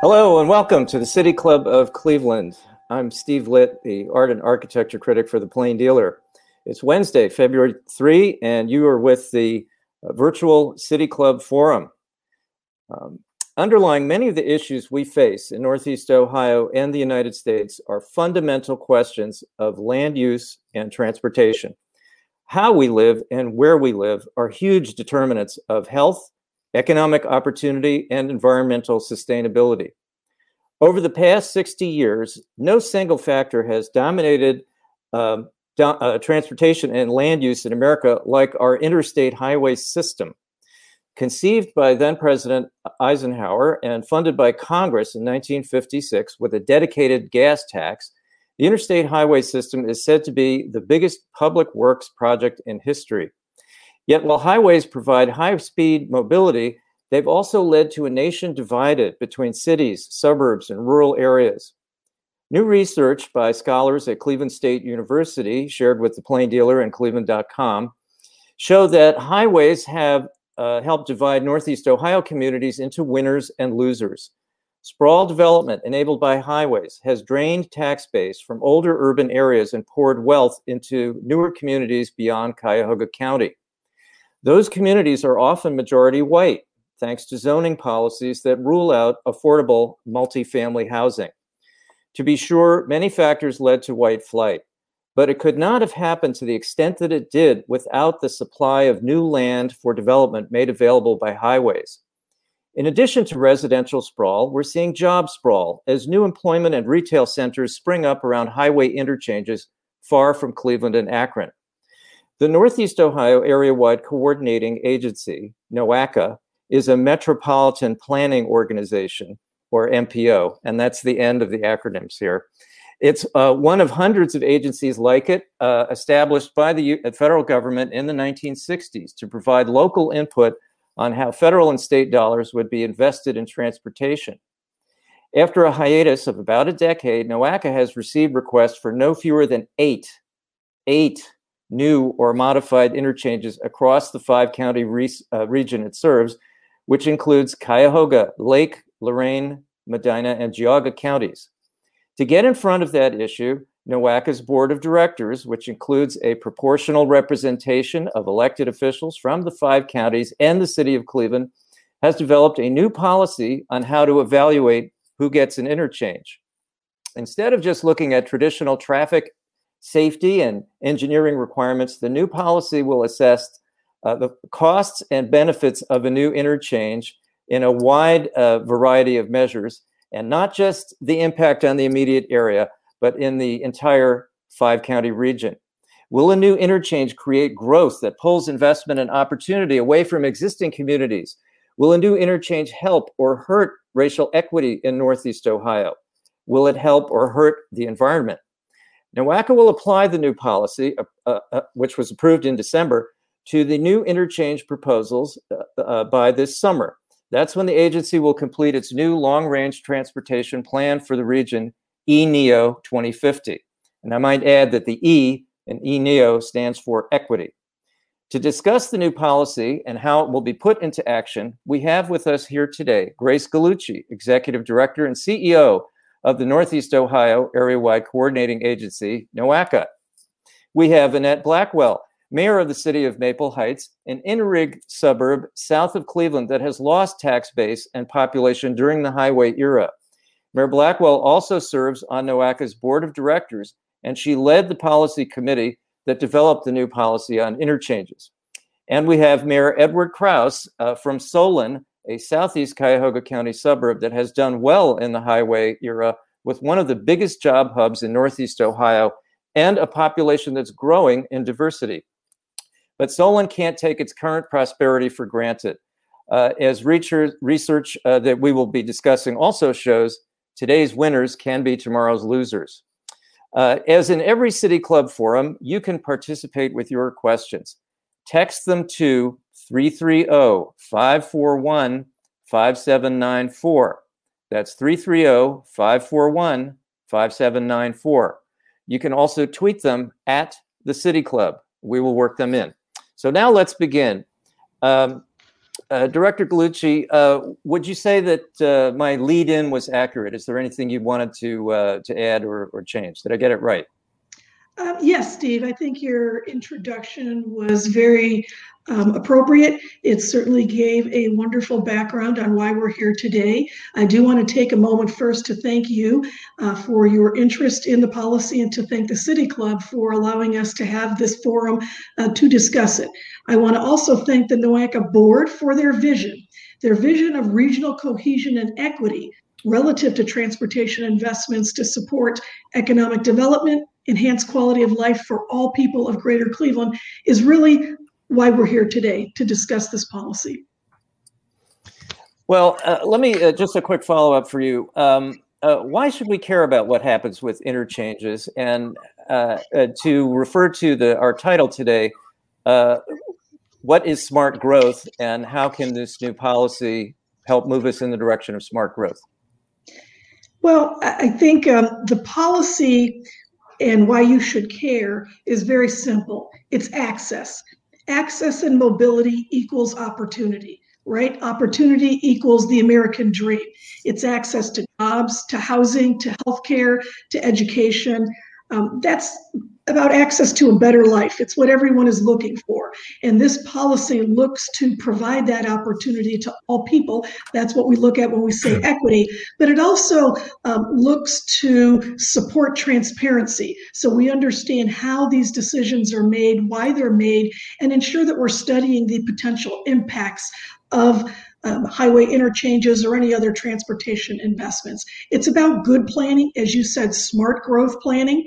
Hello and welcome to the City Club of Cleveland. I'm Steve Litt, the art and architecture critic for the Plain Dealer. It's Wednesday, February 3, and you are with the uh, virtual City Club Forum. Um, underlying many of the issues we face in Northeast Ohio and the United States are fundamental questions of land use and transportation. How we live and where we live are huge determinants of health, economic opportunity, and environmental sustainability. Over the past 60 years, no single factor has dominated uh, do, uh, transportation and land use in America like our interstate highway system. Conceived by then President Eisenhower and funded by Congress in 1956 with a dedicated gas tax, the interstate highway system is said to be the biggest public works project in history. Yet, while highways provide high speed mobility, they've also led to a nation divided between cities, suburbs, and rural areas. New research by scholars at Cleveland State University, shared with the Plain Dealer and Cleveland.com, show that highways have uh, helped divide Northeast Ohio communities into winners and losers. Sprawl development enabled by highways has drained tax base from older urban areas and poured wealth into newer communities beyond Cuyahoga County. Those communities are often majority white, thanks to zoning policies that rule out affordable multifamily housing. To be sure, many factors led to white flight but it could not have happened to the extent that it did without the supply of new land for development made available by highways. In addition to residential sprawl, we're seeing job sprawl as new employment and retail centers spring up around highway interchanges far from Cleveland and Akron. The Northeast Ohio Area Wide Coordinating Agency, NOACA, is a metropolitan planning organization, or MPO, and that's the end of the acronyms here. It's uh, one of hundreds of agencies like it uh, established by the U- federal government in the 1960s to provide local input on how federal and state dollars would be invested in transportation. After a hiatus of about a decade, NOACA has received requests for no fewer than eight, eight new or modified interchanges across the five county re- uh, region it serves, which includes Cuyahoga, Lake, Lorain, Medina, and Geauga counties. To get in front of that issue, NOACA's board of directors, which includes a proportional representation of elected officials from the five counties and the city of Cleveland, has developed a new policy on how to evaluate who gets an interchange. Instead of just looking at traditional traffic safety and engineering requirements, the new policy will assess uh, the costs and benefits of a new interchange in a wide uh, variety of measures and not just the impact on the immediate area, but in the entire five county region. Will a new interchange create growth that pulls investment and opportunity away from existing communities? Will a new interchange help or hurt racial equity in Northeast Ohio? Will it help or hurt the environment? NOACA will apply the new policy, uh, uh, uh which was approved in December, to the new interchange proposals uh, uh, by this summer. That's when the agency will complete its new long range transportation plan for the region, ENEO 2050. And I might add that the E in ENEO stands for equity. To discuss the new policy and how it will be put into action, we have with us here today Grace Gallucci, Executive Director and CEO of the Northeast Ohio Area Wide Coordinating Agency, NOACA. We have Annette Blackwell, mayor of the city of Maple Heights, an inner-rig suburb south of Cleveland that has lost tax base and population during the highway era. Mayor Blackwell also serves on NOACA's board of directors, and she led the policy committee that developed the new policy on interchanges. And we have Mayor Edward Kraus uh, from Solon, a southeast Cuyahoga County suburb that has done well in the highway era with one of the biggest job hubs in Northeast Ohio and a population that's growing in diversity. But Solon can't take its current prosperity for granted. Uh, as research, uh, that we will be discussing also shows, today's winners can be tomorrow's losers. Uh, as in every City Club forum, you can participate with your questions. Text them to 330 541 5794. That's 330 541 5794. You can also tweet them at the City Club. We will work them in. So now let's begin. Um, uh, Director Gallucci, uh, would you say that uh, my lead-in was accurate? Is there anything you wanted to uh, to add or, or change? Did I get it right? Um, yes, Steve. I think your introduction was very um, appropriate. It certainly gave a wonderful background on why we're here today. I do want to take a moment first to thank you uh, for your interest in the policy and to thank the City Club for allowing us to have this forum uh, to discuss it. I want to also thank the NOACA board for their vision, their vision of regional cohesion and equity relative to transportation investments to support economic development, enhance quality of life for all people of Greater Cleveland is really why we're here today to discuss this policy. Well, uh, let me uh, just a quick follow up for you. Um, uh, why should we care about what happens with interchanges? And uh, uh, to refer to the our title today, uh, what is smart growth, and how can this new policy help move us in the direction of smart growth? Well, I think um, the policy and why you should care is very simple. It's access access and mobility equals opportunity, right? Opportunity equals the American dream. It's access to jobs, to housing, to healthcare, to education. Um, that's about access to a better life. It's what everyone is looking for. And this policy looks to provide that opportunity to all people. That's what we look at when we say equity. But it also um, looks to support transparency. So we understand how these decisions are made, why they're made, and ensure that we're studying the potential impacts of um, highway interchanges or any other transportation investments. It's about good planning, as you said, smart growth planning.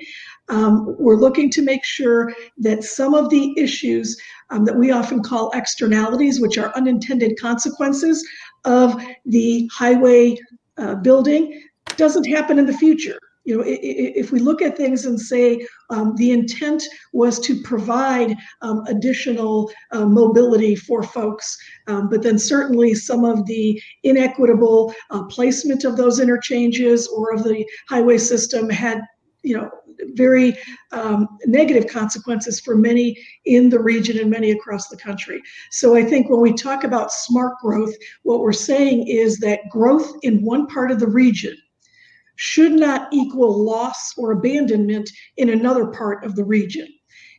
Um, we're looking to make sure that some of the issues um, that we often call externalities, which are unintended consequences of the highway uh, building, doesn't happen in the future. You know, if we look at things and say um, the intent was to provide um, additional uh, mobility for folks, um, but then certainly some of the inequitable uh, placement of those interchanges or of the highway system had, you know, very um, negative consequences for many in the region and many across the country. So I think when we talk about smart growth, what we're saying is that growth in one part of the region should not equal loss or abandonment in another part of the region.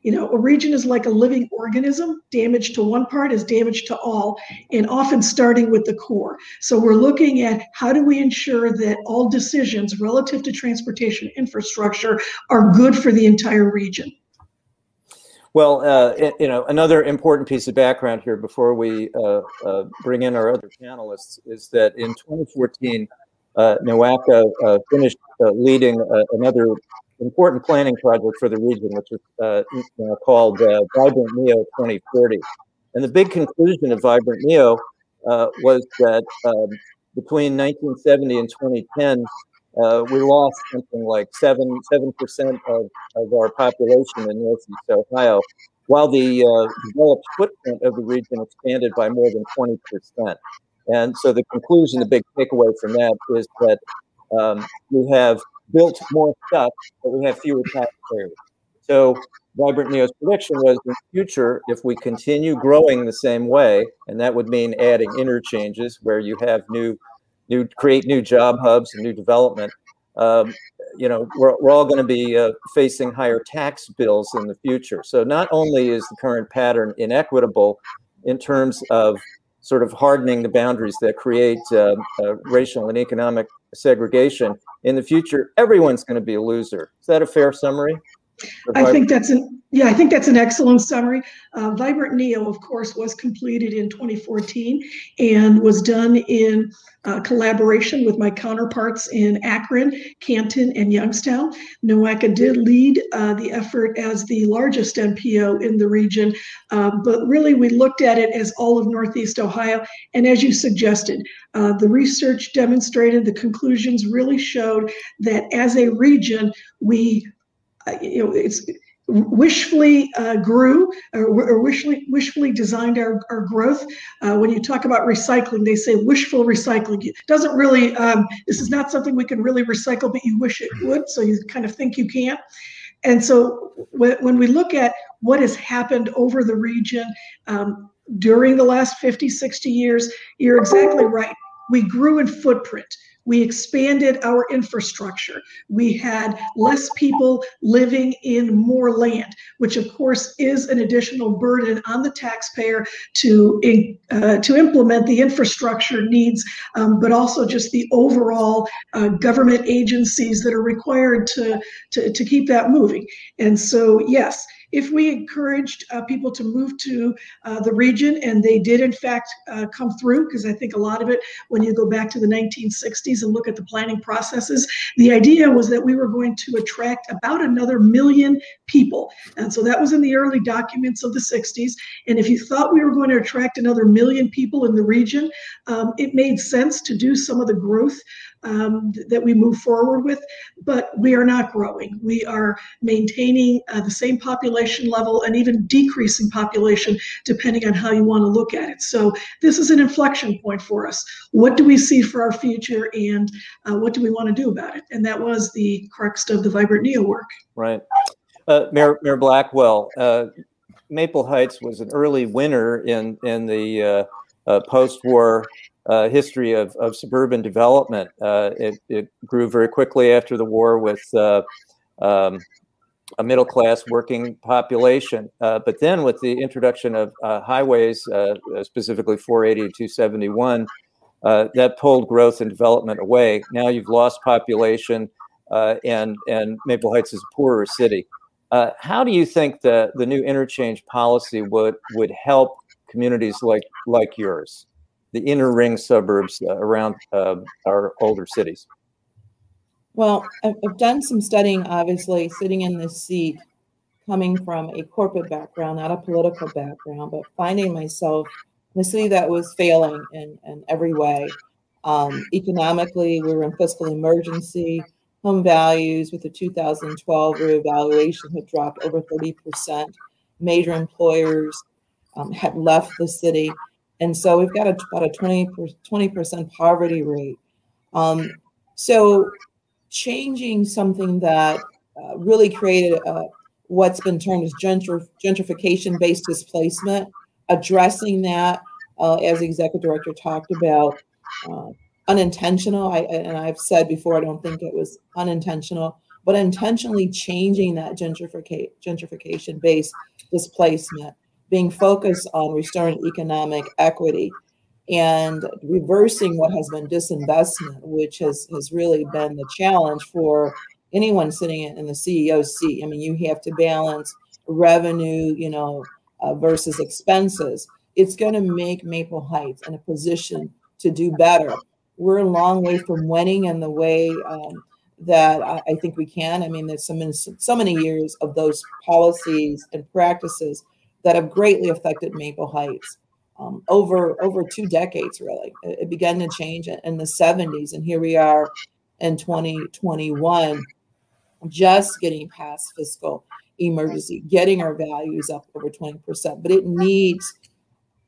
You know, a region is like a living organism. Damage to one part is damage to all, and often starting with the core. So we're looking at how do we ensure that all decisions relative to transportation infrastructure are good for the entire region. Well, uh, you know, another important piece of background here before we uh, uh, bring in our other panelists is that in 2014, uh, NOACA uh, finished uh, leading uh, another important planning project for the region, which is uh, called uh, Vibrant NEO 2040. And the big conclusion of Vibrant NEO was that um, between 1970 and 2010, uh, we lost something like seven seven percent of, of our population in Northeast Ohio, while the developed footprint of the region expanded by more than 20 percent. And so the conclusion, the big takeaway from that is that um, we have built more stuff, but we have fewer taxpayers. So Vibrant NEO's prediction was in the future, if we continue growing the same way, and that would mean adding interchanges where you have new, new create new job hubs and new development. Um, you know, we're, we're all going to be uh, facing higher tax bills in the future. So not only is the current pattern inequitable in terms of sort of hardening the boundaries that create uh, uh, racial and economic segregation, in the future, everyone's going to be a loser. Is that a fair summary? I think that's an yeah, I think that's an excellent summary. Uh, Vibrant NEO, of course, was completed in 2014 and was done in uh, collaboration with my counterparts in Akron, Canton, and Youngstown. NOACA did lead uh, the effort as the largest MPO in the region, um, but really we looked at it as all of Northeast Ohio. And as you suggested, uh, the research demonstrated, the conclusions really showed that as a region, we you know, it's wishfully uh, grew or, or, wishfully, wishfully designed our, our growth. Uh, when you talk about recycling, they say wishful recycling. It doesn't really, um, this is not something we can really recycle, but you wish it would. So you kind of think you can. And so when, when we look at what has happened over the region, um, during the last 50, 60 years, you're exactly right. We grew in footprint. We expanded our infrastructure. We had less people living in more land, which of course is an additional burden on the taxpayer to, uh, to implement the infrastructure needs, um, but also just the overall uh, government agencies that are required to, to, to keep that moving. And so, yes, if we encouraged uh, people to move to uh, the region, and they did in fact uh, come through, because I think a lot of it, when you go back to the 1960s and look at the planning processes, the idea was that we were going to attract about another million people. And so that was in the early documents of the 60s. And if you thought we were going to attract another million people in the region, um, it made sense to do some of the growth um, that we move forward with, but we are not growing. We are maintaining uh, the same population level and even decreasing population depending on how you want to look at it. So this is an inflection point for us. What do we see for our future and uh, what do we want to do about it? And that was the crux of the Vibrant NEO work. Right. Uh, Mayor, Mayor Blackwell, uh, Maple Heights was an early winner in, in the uh, uh, post-war uh, history of, of suburban development. Uh, it, it, grew very quickly after the war with uh, um, a middle class working population. Uh, but then, with the introduction of uh, highways, uh, specifically 480 and 271, that pulled growth and development away. Now you've lost population, and, and Maple Heights is a poorer city. how do you think the, the new interchange policy would, would help communities like, like yours? The inner ring suburbs uh, around uh, our older cities? Well, I've done some studying, obviously, sitting in this seat, coming from a corporate background, not a political background, but finding myself in a city that was failing in, in every way. Um, economically, we were in fiscal emergency. Home values with the 2012 reevaluation had dropped over 30%. Major employers um, had left the city. And so we've got a, about a 20, 20% poverty rate. Um, so changing something that uh, really created a, what's been termed as gentr- gentrification based displacement, addressing that, uh, as the executive director talked about, uh, unintentional. I, and I've said before, I don't think it was unintentional, but intentionally changing that gentrification based displacement being focused on restoring economic equity and reversing what has been disinvestment, which has, has really been the challenge for anyone sitting in the CEO seat. I mean, you have to balance revenue, you know, uh, versus expenses. It's going to make Maple Heights in a position to do better. We're a long way from winning in the way um, that I, I, think we can. I mean, there's so many, so many years of those policies and practices that have greatly affected Maple Heights um, over over two decades. Really, it, it began to change in the 70s, and here we are in 2021, just getting past fiscal emergency, getting our values up over 20%. But it needs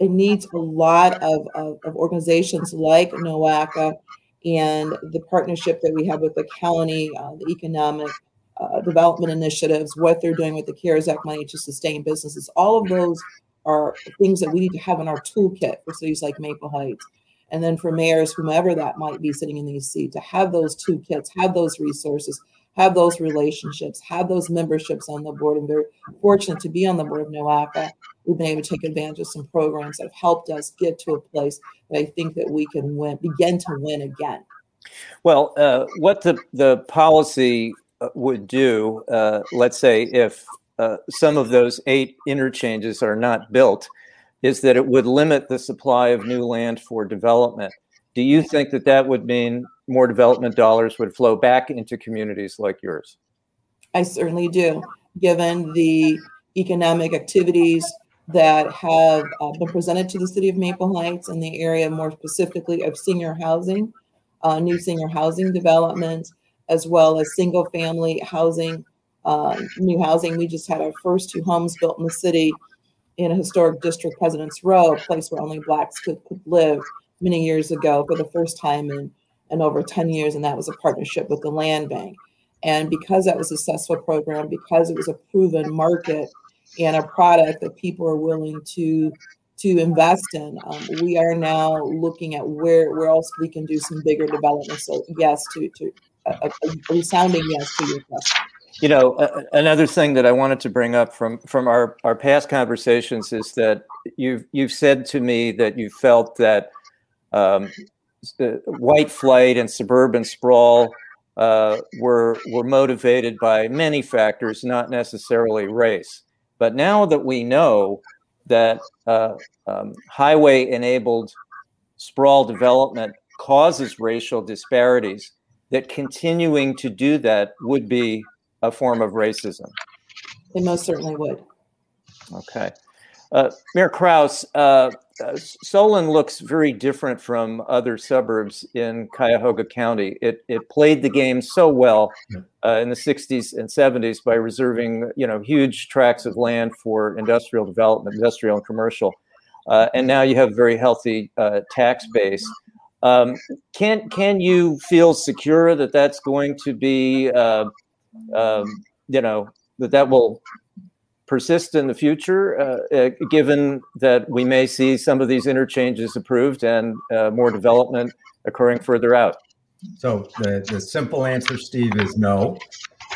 it needs a lot of, of, of organizations like NOACA and the partnership that we have with the county, uh, the economic uh, development initiatives, what they're doing with the CARES Act money to sustain businesses. All of those are things that we need to have in our toolkit for cities like Maple Heights. And then for mayors, whomever that might be sitting in these seats, to have those toolkits, have those resources, have those relationships, have those memberships on the board. And very fortunate to be on the board of NOACA. We've been able to take advantage of some programs that have helped us get to a place that I think that we can win, begin to win again. Well, uh, what the, the policy would do, uh, let's say, if uh, some of those eight interchanges are not built, is that it would limit the supply of new land for development. Do you think that that would mean more development dollars would flow back into communities like yours? I certainly do, given the economic activities that have uh, been presented to the city of Maple Heights in the area, more specifically of senior housing, uh, new senior housing development, as well as single family housing, uh, new housing. We just had our first two homes built in the city in a historic district, President's Row, a place where only blacks could, could live many years ago for the first time in, in over 10 years. And that was a partnership with the Land Bank. And because that was a successful program, because it was a proven market and a product that people are willing to to invest in. Um, we are now looking at where where else we can do some bigger development. So yes, to to a, a resounding yes to your question. You know, uh, another thing that I wanted to bring up from from our our past conversations is that you've you've said to me that you felt that um, white flight and suburban sprawl uh, were were motivated by many factors, not necessarily race. But now that we know that uh, um, highway enabled sprawl development causes racial disparities, that continuing to do that would be a form of racism. They most certainly would. Okay. Uh, Mayor Kraus, uh, uh, Solon looks very different from other suburbs in Cuyahoga County. It, it played the game so well uh, in the 60s and 70s by reserving, you know, huge tracts of land for industrial development, industrial and commercial. Uh, and now you have a very healthy uh, tax base. Um, can can you feel secure that that's going to be, uh, um, you know, that that will persist in the future, uh, uh, given that we may see some of these interchanges approved and uh, more development occurring further out? So the, the simple answer, Steve, is no.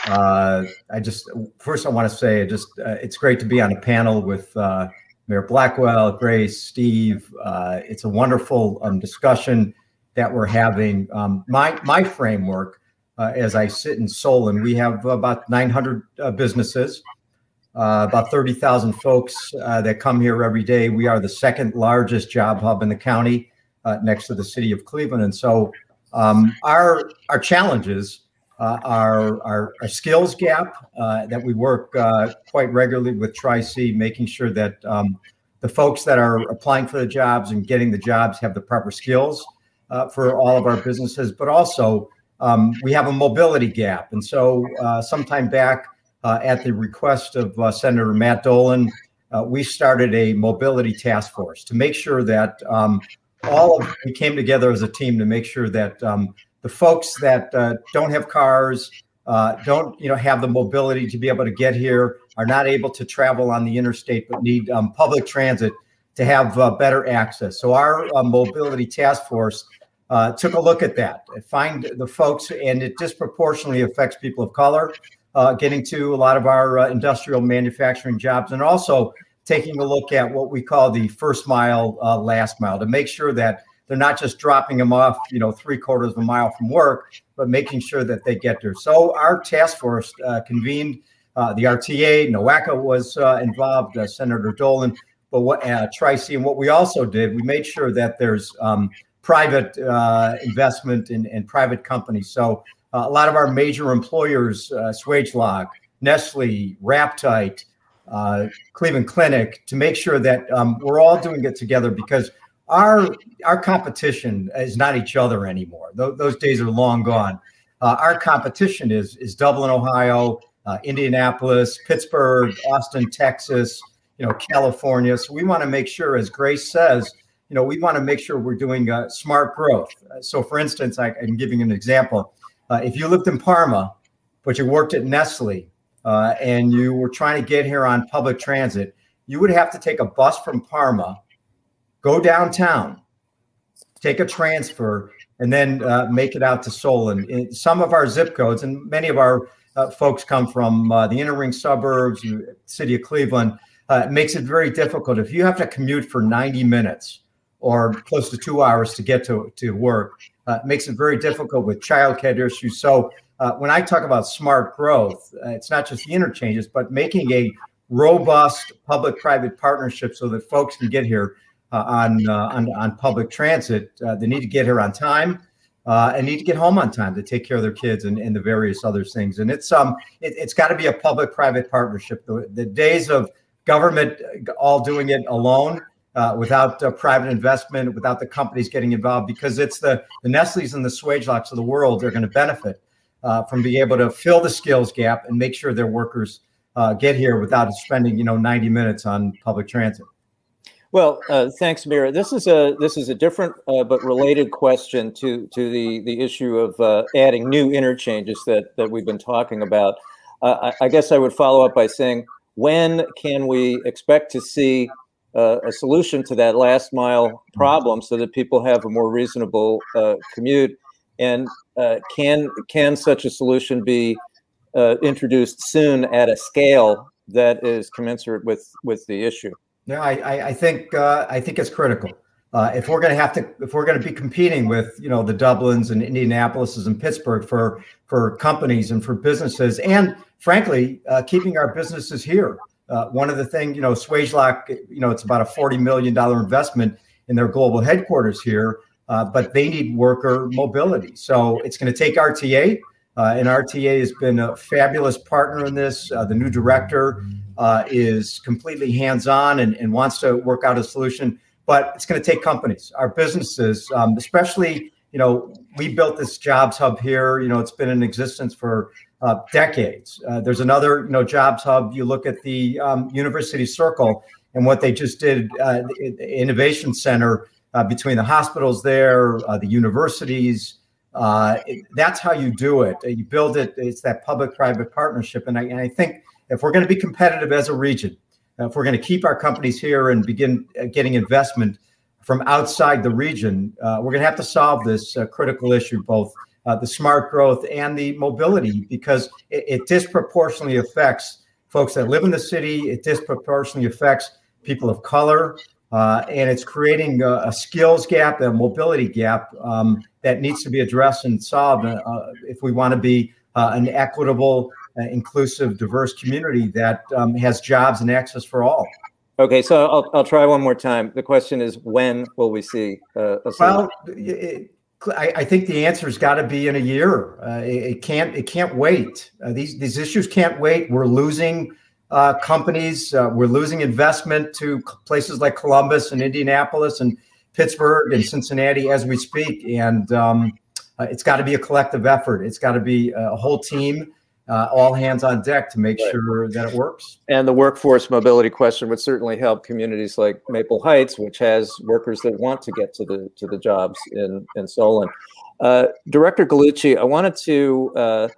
Uh, I just first I want to say just uh, it's great to be on a panel with uh, Mayor Blackwell, Grace, Steve. it's a wonderful um, discussion that we're having. Um, my my framework, as I sit in Solon, we have about 900 businesses uh, about 30,000 folks uh, that come here every day. We are the second largest job hub in the county, uh, next to the city of Cleveland. And so um, our our challenges uh, are our, our, skills gap uh, that we work uh, quite regularly with Tri-C, making sure that um, the folks that are applying for the jobs and getting the jobs have the proper skills for all of our businesses. But also, um, we have a mobility gap. And so sometime back, uh, at the request of uh, Senator Matt Dolan, uh, we started a mobility task force to make sure that um, all of we came together as a team to make sure that um, the folks that uh, don't have cars, uh, don't you know have the mobility to be able to get here, are not able to travel on the interstate, but need um, public transit to have uh, better access. So our mobility task force. Took a look at that, find the folks, and it disproportionately affects people of color uh, getting to a lot of our uh, industrial manufacturing jobs, and also taking a look at what we call the first mile, uh, last mile, to make sure that they're not just dropping them off, you know, three quarters of a mile from work, but making sure that they get there. So our task force uh, convened. Uh, the RTA, NOACA was uh, involved, Senator Dolan, but what Tri-C, and what we also did, we made sure that there's um, private investment in, in private companies. So uh, a lot of our major employers, uh, Swagelok, Nestle, Raptite, uh, Cleveland Clinic, to make sure that um, we're all doing it together because our our competition is not each other anymore. Th- those days are long gone. Uh, our competition is is Dublin, Ohio, uh, Indianapolis, Pittsburgh, Austin, Texas, you know, California. So we want to make sure, as Grace says, you know, we want to make sure we're doing uh, smart growth. So, for instance, I, I'm giving an example. Uh, if you lived in Parma, but you worked at Nestle uh, and you were trying to get here on public transit, you would have to take a bus from Parma, go downtown, take a transfer, and then uh, make it out to Solon. In some of our zip codes, and many of our uh, folks come from uh, the inner ring suburbs, city of Cleveland, uh, makes it very difficult. If you have to commute for 90 minutes or close to two hours to get to, to work, uh, makes it very difficult with childcare issues. So uh, when I talk about smart growth, uh, it's not just the interchanges, but making a robust public-private partnership so that folks can get here uh, on, uh, on, on public transit. Uh, they need to get here on time. and need to get home on time to take care of their kids and, and the various other things. And it's um it, has got to be a public-private partnership. The, the days of government all doing it alone uh, without uh, private investment, without the companies getting involved, because it's the, the Nestle's and the Swageloks of the world they are going to benefit uh, from being able to fill the skills gap and make sure their workers uh, get here without spending, you know, 90 minutes on public transit. Well, uh, thanks, Mayor. This is a this is a different uh, but related question to to the the issue of adding new interchanges that that we've been talking about. I, I guess I would follow up by saying, when can we expect to see uh, a solution to that last mile problem so that people have a more reasonable uh, commute. And uh, can can such a solution be uh, introduced soon at a scale that is commensurate with with the issue? Yeah, I, I think uh, I think it's critical. Uh, if we're going to have to, if we're going to be competing with, you know, the Dublins and Indianapolises and Pittsburgh for for companies and for businesses, and frankly, uh, keeping our businesses here. Uh, one of the things, you know, Swagelok, you know, it's about a forty million dollar investment in their global headquarters here, uh, but they need worker mobility. So it's going to take RTA, uh, and RTA has been a fabulous partner in this. Uh, the new director is completely hands on and, and wants to work out a solution but it's going to take companies, our businesses, um, especially. You know, we built this jobs hub here. You know, it's been in existence for uh, decades. Uh, there's another, you know, jobs hub. You look at the um, University Circle and what they just did, uh, the innovation center uh, between the hospitals there, uh, the universities. Uh, it, that's how you do it. You build it. It's that public-private partnership, and I, and I think if we're going to be competitive as a region, if we're going to keep our companies here and begin getting investment from outside the region, uh, we're going to have to solve this uh, critical issue, both uh, the smart growth and the mobility, because it, it, disproportionately affects folks that live in the city. It disproportionately affects people of color, uh, and it's creating a, a, skills gap, a mobility gap um, that needs to be addressed and solved uh, if we want to be an equitable uh, inclusive, diverse community that um, has jobs and access for all. Okay, so I'll, I'll try one more time. The question is, when will we see uh, well? It, I, I, think the answer's got to be in a year. Uh, it, it, can't. It can't wait. Uh, these these issues can't wait. We're losing uh, companies. Uh, we're losing investment to places like Columbus and Indianapolis and Pittsburgh and Cincinnati as we speak. And um, uh, it's got to be a collective effort. It's got to be a whole team uh, all hands on deck to make right. sure that it works. And the workforce mobility question would certainly help communities like Maple Heights, which has workers that want to get to the to the jobs in in Solon. Uh, Director Gallucci, I wanted to uh,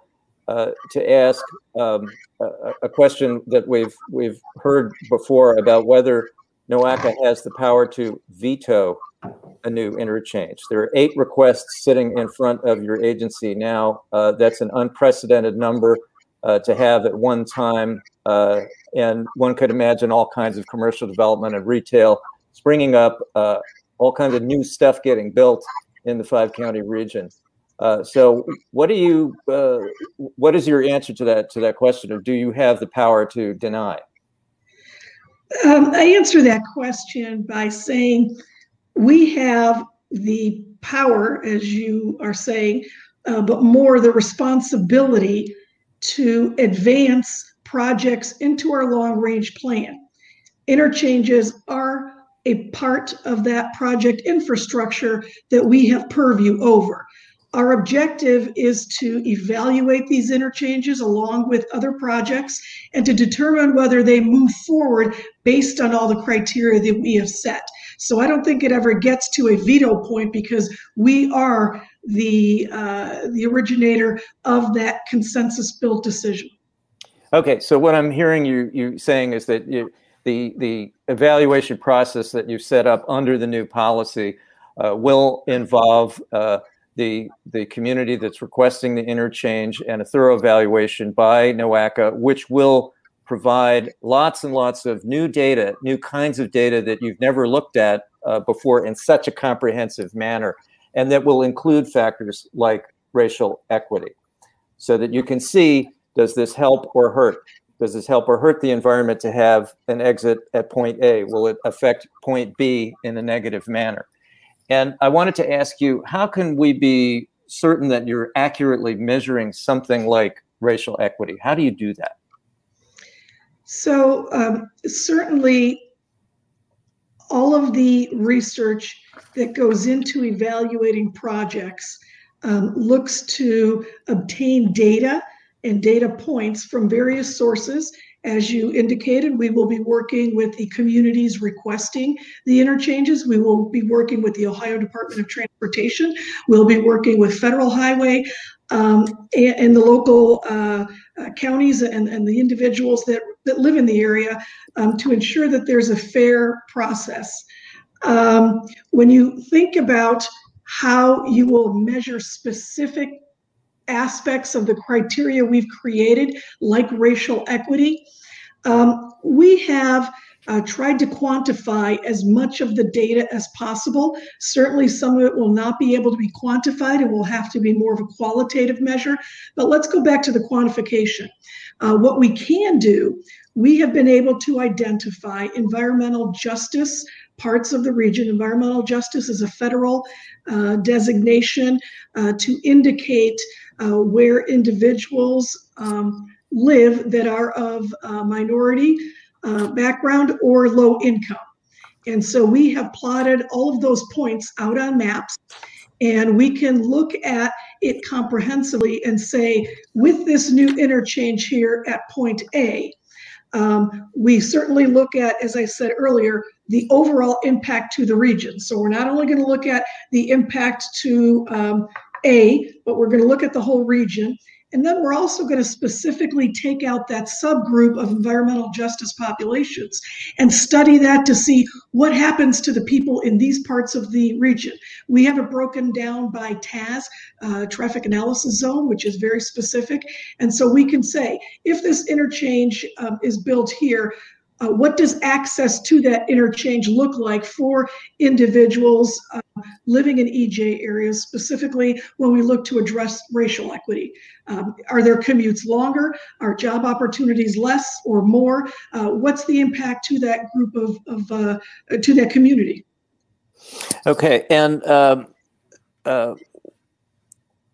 uh to ask um, a, a, question that we've we've heard before about whether NOACA has the power to veto a new interchange. There are eight requests sitting in front of your agency now. Uh, that's an unprecedented number uh, to have at one time. Uh, and one could imagine all kinds of commercial development and retail springing up, uh, all kinds of new stuff getting built in the five county region. Uh, so, what do you? Uh, what is your answer to that to that question? Of do you have the power to deny? Um, I answer that question by saying we have the power, as you are saying, uh, but more the responsibility to advance projects into our long range plan. Interchanges are a part of that project infrastructure that we have purview over. Our objective is to evaluate these interchanges along with other projects and to determine whether they move forward based on all the criteria that we have set. So I don't think it ever gets to a veto point because we are the uh, the originator of that consensus built decision. Okay, so what I'm hearing you you saying is that you, the the evaluation process that you set up under the new policy uh, will involve uh, the the community that's requesting the interchange and a thorough evaluation by NOACA, which will provide lots and lots of new data, new kinds of data that you've never looked at uh, before in such a comprehensive manner, and that will include factors like racial equity, so that you can see does this help or hurt? Does this help or hurt the environment to have an exit at point A? Will it affect point B in a negative manner? And I wanted to ask you, how can we be certain that you're accurately measuring something like racial equity? How do you do that? So um, certainly all of the research that goes into evaluating projects um, looks to obtain data and data points from various sources. As you indicated, we will be working with the communities requesting the interchanges. We will be working with the Ohio Department of Transportation. We'll be working with Federal Highway um, and, and, the local uh, uh, counties and, and the individuals that, that live in the area um, to ensure that there's a fair process. Um, when you think about how you will measure specific aspects of the criteria we've created, like racial equity, um, we have uh, tried to quantify as much of the data as possible. Certainly, some of it will not be able to be quantified and will have to be more of a qualitative measure. But let's go back to the quantification. Uh, what we can do, we have been able to identify environmental justice parts of the region. Environmental justice is a federal uh, designation uh, to indicate uh, where individuals um, live that are of uh, minority uh, background or low income. And so we have plotted all of those points out on maps, and we can look at it comprehensively and say, with this new interchange here at point A, um, we certainly look at, as I said earlier, the overall impact to the region. So we're not only going to look at the impact to um, A, but we're going to look at the whole region. And then we're also going to specifically take out that subgroup of environmental justice populations and study that to see what happens to the people in these parts of the region. We have it broken down by TAZ, uh, traffic analysis zone, which is very specific. And so we can say if this interchange um, is built here, uh, what does access to that interchange look like for individuals uh, living in EJ areas, specifically when we look to address racial equity? Um, are their commutes longer? Are job opportunities less or more? Uh, what's the impact to that group of, of uh, to that community? Okay, and um, uh,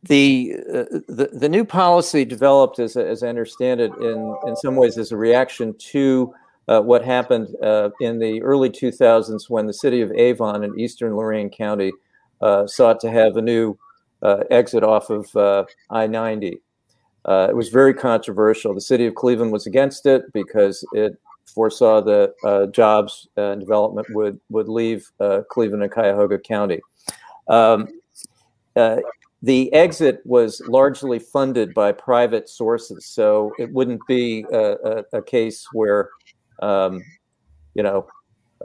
the, uh, the the new policy developed, as, as I understand it, in in some ways as a reaction to uh, what happened uh, in the early 2000s when the city of Avon in eastern Lorain County uh, sought to have a new uh, exit off of uh, I 90. Uh, it was very controversial. The city of Cleveland was against it because it foresaw that jobs and development would, would leave Cleveland and Cuyahoga County. Um, the exit was largely funded by private sources, so it wouldn't be a, a, a case where um, you know,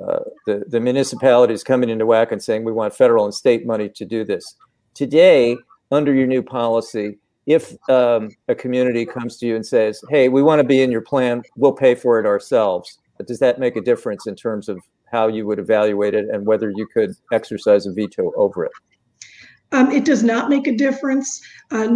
uh, the, the municipalities coming into whack and saying we want federal and state money to do this. Today, under your new policy, if um, a community comes to you and says, hey, we want to be in your plan, we'll pay for it ourselves, does that make a difference in terms of how you would evaluate it and whether you could exercise a veto over it? Um, it does not make a difference. Uh,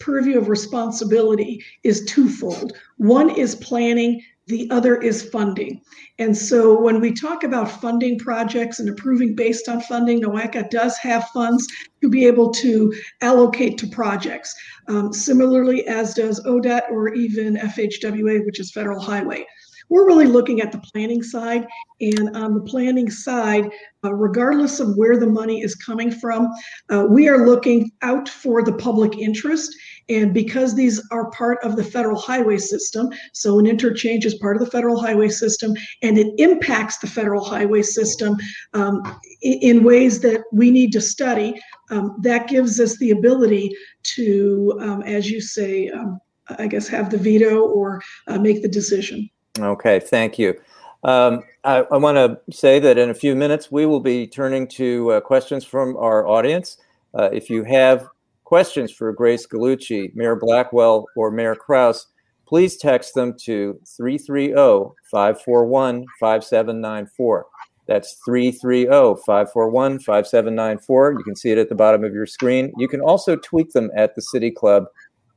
purview of responsibility is twofold. One is planning, the other is funding. And so when we talk about funding projects and approving based on funding, NOACA does have funds to be able to allocate to projects. Um, similarly, as does ODOT or even FHWA, which is Federal Highway. We're really looking at the planning side. And on the planning side, uh, regardless of where the money is coming from, uh, we are looking out for the public interest. And because these are part of the federal highway system, so an interchange is part of the federal highway system and it impacts the federal highway system um, in, in, ways that we need to study, um, that gives us the ability to, um, as you say, um, I guess, have the veto or uh, make the decision. Okay, thank you. Um, I, I want to say that in a few minutes we will be turning to uh, questions from our audience. Uh, if you have questions for Grace Gallucci, Mayor Blackwell, or Mayor Kraus, please text them to 330-541-5794. That's 330-541-5794. You can see it at the bottom of your screen. You can also tweet them at the City Club,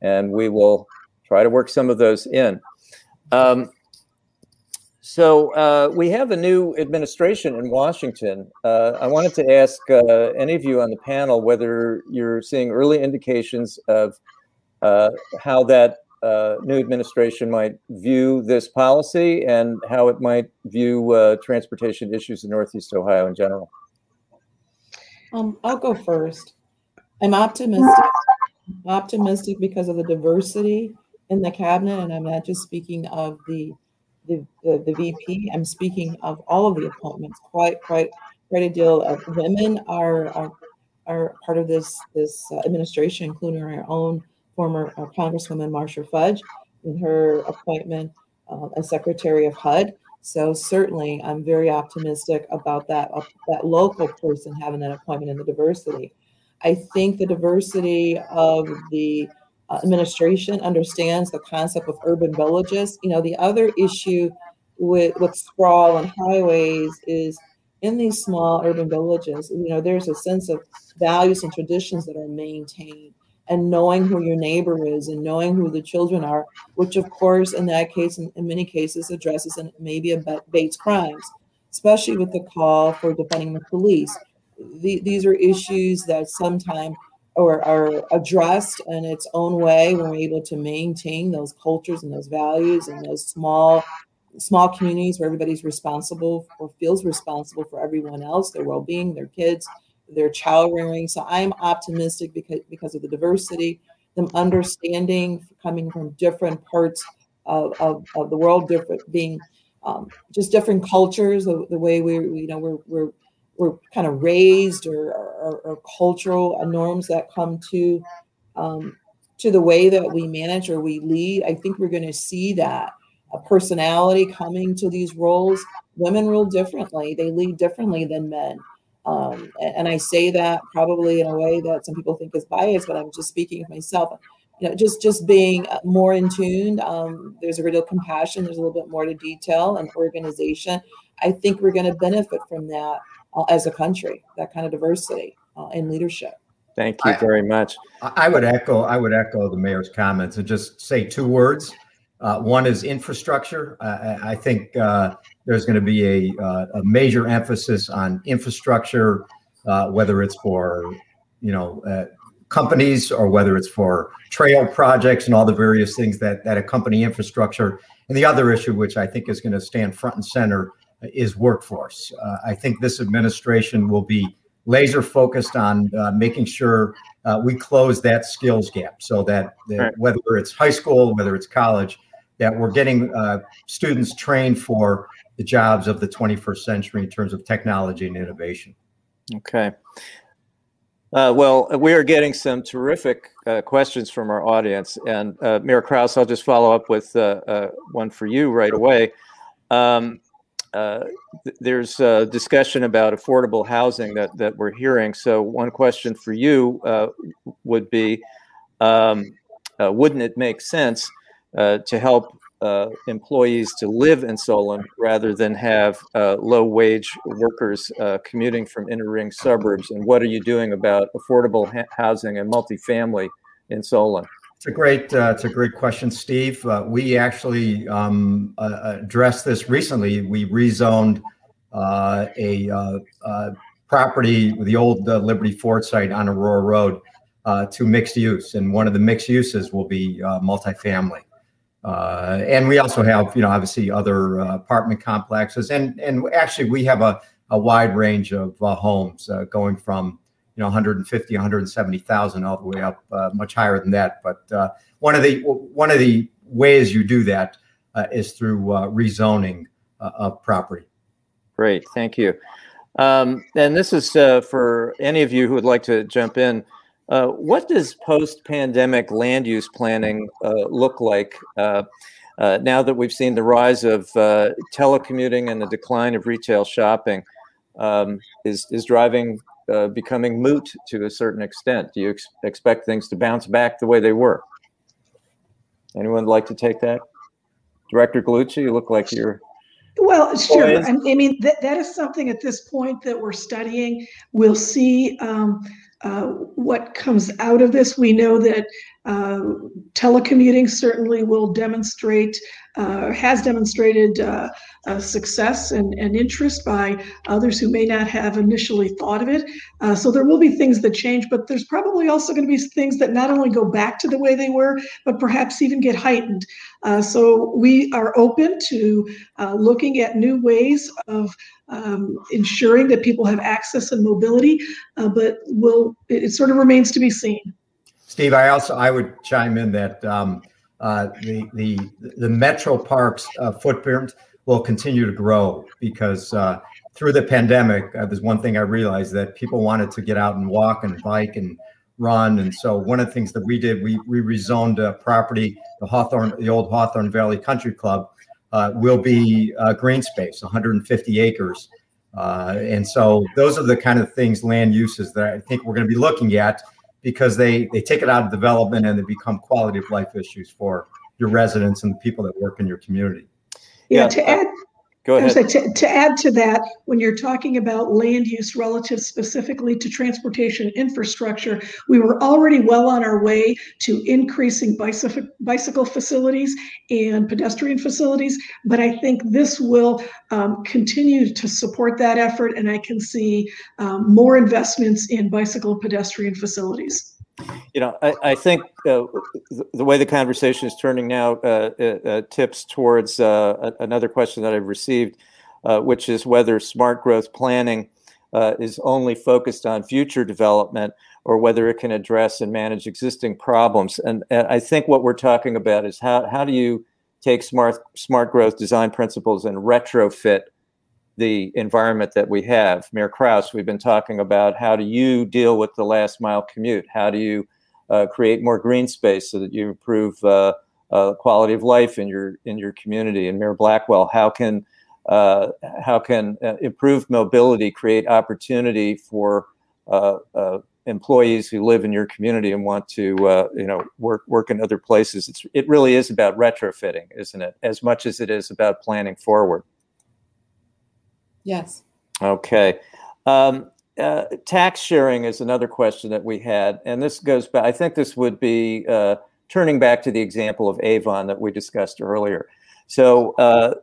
and we will try to work some of those in. Um, so uh, we have a new administration in Washington. Uh, I wanted to ask uh, any of you on the panel whether you're seeing early indications of uh, how that uh, new administration might view this policy and how it might view uh, transportation issues in Northeast Ohio in general. Um, I'll go first. I'm optimistic. optimistic because of the diversity in the cabinet, and I'm not just speaking of the the, the, the VP. I'm speaking of all of the appointments. Quite quite quite a deal of women are are, are part of this this uh, administration, including our own former uh, Congresswoman Marcia Fudge in her appointment uh, as Secretary of HUD. So certainly, I'm very optimistic about that uh, that local person having that appointment in the diversity. I think the diversity of the administration understands the concept of urban villages. You know, the other issue with with sprawl and highways is in these small urban villages. You know, there's a sense of values and traditions that are maintained and knowing who your neighbor is and knowing who the children are, which of course in that case, in, in many cases, addresses and maybe abates crimes, especially with the call for defunding the police. The, these are issues that sometimes are, are addressed in its own way when we're able to maintain those cultures and those values and those small small communities where everybody's responsible or feels responsible for everyone else, their well-being, their kids, their child rearing. So I'm optimistic because because of the diversity, them understanding coming from different parts of, of, of the world, different being um, just different cultures, the, the way we you know we're we're we're kind of raised or, or, or cultural norms that come to um, to the way that we manage or we lead. I think we're going to see that a personality coming to these roles. Women rule differently; they lead differently than men. Um, and, and, I say that probably in a way that some people think is biased, but I'm just speaking of myself. You know, just just being uh, more in tune. Um, there's a real compassion. There's a little bit more to detail and organization. I think we're going to benefit from that uh, as a country. That kind of diversity uh, in leadership. Thank you very much. I, I would echo. I would echo the mayor's comments and just say two words. Uh, one is infrastructure. Uh, I think uh, there's going to be a, uh, a, major emphasis on infrastructure, uh, whether it's for you know uh, companies or whether it's for trail projects and all the various things that that accompany infrastructure. And the other issue, which I think is going to stand front and center, is workforce. I think this administration will be laser focused on making sure we close that skills gap, so that, that right. whether it's high school, whether it's college that we're getting uh, students trained for the jobs of the 21st century in terms of technology and innovation. Okay. Uh, well, we are getting some terrific uh, questions from our audience. And uh, Mayor Kraus, I'll just follow up with uh, uh, one for you right away. Um, uh, th- there's a discussion about affordable housing that, that we're hearing. So, one question for you would be um, Wouldn't it make sense uh, to help uh, employees to live in Solon rather than have uh, low wage workers uh, commuting from inner ring suburbs? And what are you doing about affordable ha- housing and multifamily in Solon? It's a great, uh, it's a great question, Steve. Uh, we actually um, addressed this recently. We rezoned a property, the old Liberty Ford site on Aurora Road, to mixed use, and one of the mixed uses will be multifamily. Uh, and we also have, you know, obviously other uh, apartment complexes, and and actually we have a, a wide range of uh, homes uh, going from, you know, 150, 170,000 all the way up uh, much higher than that. But uh, one of the one of the ways you do that is through rezoning of property. Great, thank you. Um, and this is for any of you who would like to jump in. Uh, what does post-pandemic land use planning uh, look like uh, uh now that we've seen the rise of uh, telecommuting and the decline of retail shopping? Um, is is driving becoming moot to a certain extent? Do you ex- expect things to bounce back the way they were? Anyone like to take that? Director Gallucci, you look like you're well, sure. I, mean, that, that is something at this point that we're studying. We'll see um, uh, what comes out of this. We know that uh, telecommuting certainly will demonstrate, uh, has demonstrated uh, success and, and interest by others who may not have initially thought of it. Uh, so there will be things that change, but there's probably also going to be things that not only go back to the way they were, but perhaps even get heightened. Uh, so we are open to looking at new ways of um, ensuring that people have access and mobility, uh, but will it, it, sort of remains to be seen. Steve, I also I would chime in that um, uh, the the the metro parks uh, footprint will continue to grow because uh, through the pandemic, uh, there's one thing I realized that people wanted to get out and walk and bike and run. And so one of the things that we did, we, we rezoned a property, the Hawthorne, the old Hawthorne Valley Country Club, uh, will be uh, green space, 150 acres. Uh, and so those are the kind of things, land uses that I think we're going to be looking at because they, they take it out of development and they become quality of life issues for your residents and the people that work in your community. Yeah, yeah. to add Go ahead. To, to, add to that, when you're talking about land use relative specifically to transportation infrastructure, we were already well on our way to increasing bicycle, bicycle facilities and pedestrian facilities. But I think this will um, continue to support that effort, and I can see um, more investments in bicycle pedestrian facilities. You know, I, I think uh, the way the conversation is turning now uh, uh, uh tips towards uh, another question that I've received, uh, which is whether smart growth planning is only focused on future development or whether it can address and manage existing problems. And, and I think what we're talking about is how, how do you take smart smart growth design principles and retrofit the environment that we have. Mayor Kraus, we've been talking about how do you deal with the last mile commute? How do you uh, create more green space so that you improve uh, uh, quality of life in your in your community? And Mayor Blackwell, how can uh, how can uh, improved mobility create opportunity for uh, employees who live in your community and want to you know work work in other places? It's, it really is about retrofitting, isn't it? As much as it is about planning forward. Yes. Okay. Um, uh, tax sharing is another question that we had, and this goes back. I think this would be uh, turning back to the example of Avon that we discussed earlier. So uh,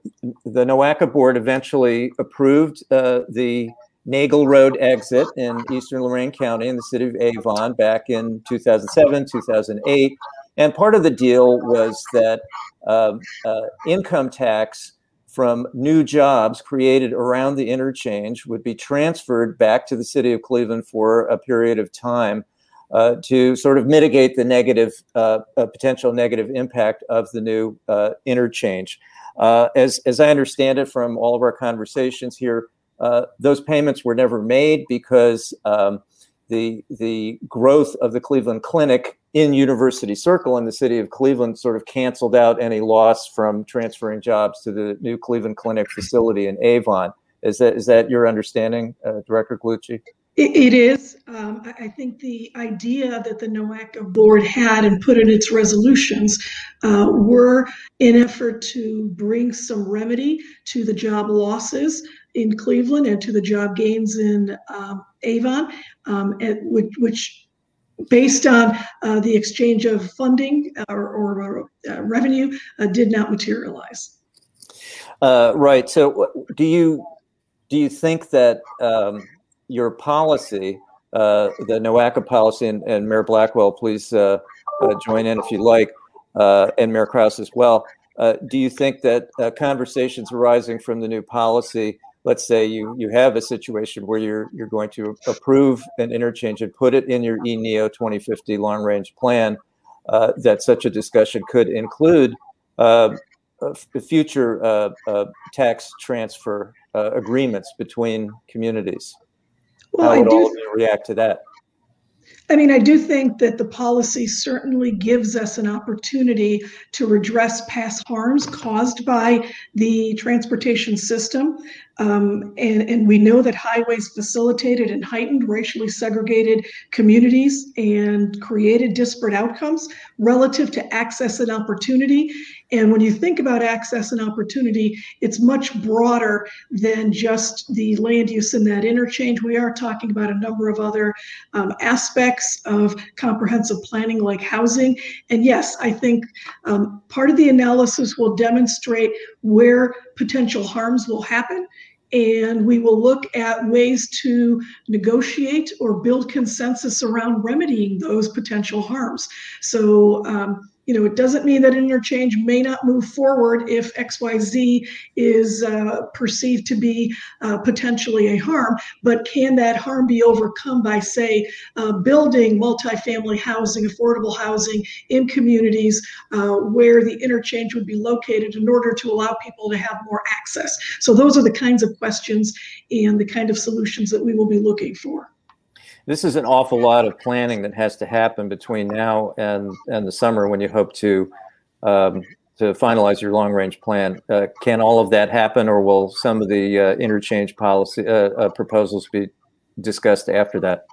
the NOACA board eventually approved uh, the Nagel Road exit in eastern Lorain County in the city of Avon back in 2007, 2008. And part of the deal was that um, uh, income tax from new jobs created around the interchange would be transferred back to the city of Cleveland for a period of time uh, to sort of mitigate the negative, uh, uh, potential negative impact of the new uh, interchange. Uh, as, as I understand it from all of our conversations here, uh, those payments were never made because um, the the growth of the Cleveland Clinic in University Circle in the city of Cleveland sort of canceled out any loss from transferring jobs to the new Cleveland Clinic facility in Avon. Is that is that your understanding, uh, Director Gallucci? it, it is. Um, I think the idea that the NOACA board had and put in its resolutions uh, were in effort to bring some remedy to the job losses in Cleveland and to the job gains in um, Avon, um, which, which, based on uh, the exchange of funding or, or uh, revenue, uh, did not materialize. Uh, right. So, do you do you think that um, your policy, uh, the NOACA policy, and, and Mayor Blackwell, please uh, join in if you like, and Mayor Kraus as well. do you think that conversations arising from the new policy let's say you you have a situation where you're you're going to approve an interchange and put it in your ENEO 2050 long range plan, uh, that such a discussion could include uh, future uh, uh, tax transfer uh, agreements between communities. Well, How would all of you react to that? I mean, I do think that the policy certainly gives us an opportunity to redress past harms caused by the transportation system. Um, and, and we know that highways facilitated and heightened racially segregated communities and created disparate outcomes relative to access and opportunity. And when you think about access and opportunity, it's much broader than just the land use in that interchange. We are talking about a number of other um, aspects of comprehensive planning, like housing. And yes, I think um, part of the analysis will demonstrate where potential harms will happen and we will look at ways to negotiate or build consensus around remedying those potential harms. So, um, you know, it doesn't mean that interchange may not move forward if XYZ is uh, perceived to be uh, potentially a harm, but can that harm be overcome by, say, uh, building multifamily housing, affordable housing in communities uh, where the interchange would be located in order to allow people to have more access? So, those are the kinds of questions and the kind of solutions that we will be looking for. This is an awful lot of planning that has to happen between now and and the summer when you hope to um, to finalize your long range plan. Uh, can all of that happen, or will some of the uh, interchange policy uh, uh proposals be discussed after that?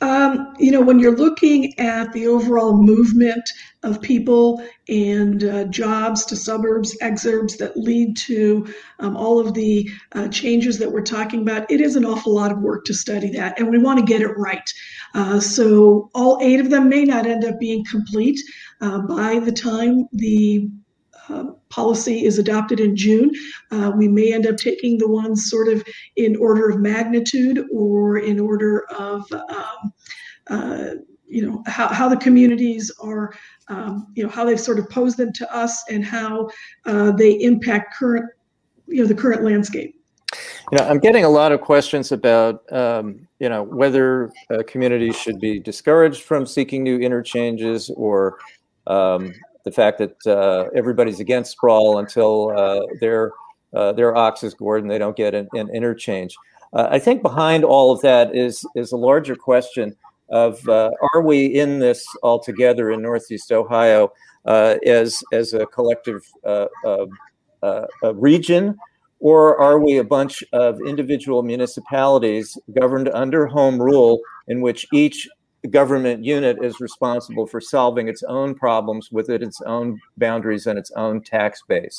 Um, you know, when you're looking at the overall movement of people and uh, jobs to suburbs, exurbs that lead to um, all of the uh, changes that we're talking about, it is an awful lot of work to study that, and we want to get it right. Uh, so, all eight of them may not end up being complete uh, by the time the uh, policy is adopted in June. Uh, we may end up taking the ones sort of in order of magnitude or in order of, um, uh, you know, how, how the communities are, um, you know, how they've sort of posed them to us and how uh, they impact current, you know, the current landscape. You know, I'm getting a lot of questions about, um, you know, whether communities should be discouraged from seeking new interchanges or um, the fact that uh, everybody's against sprawl until uh, their uh, their ox is gored and they don't get an, an interchange. Uh, I think behind all of that is is a larger question of uh, are we in this all together in Northeast Ohio uh, as as a collective region, or are we a bunch of individual municipalities governed under home rule in which each government unit is responsible for solving its own problems within its own boundaries and its own tax base.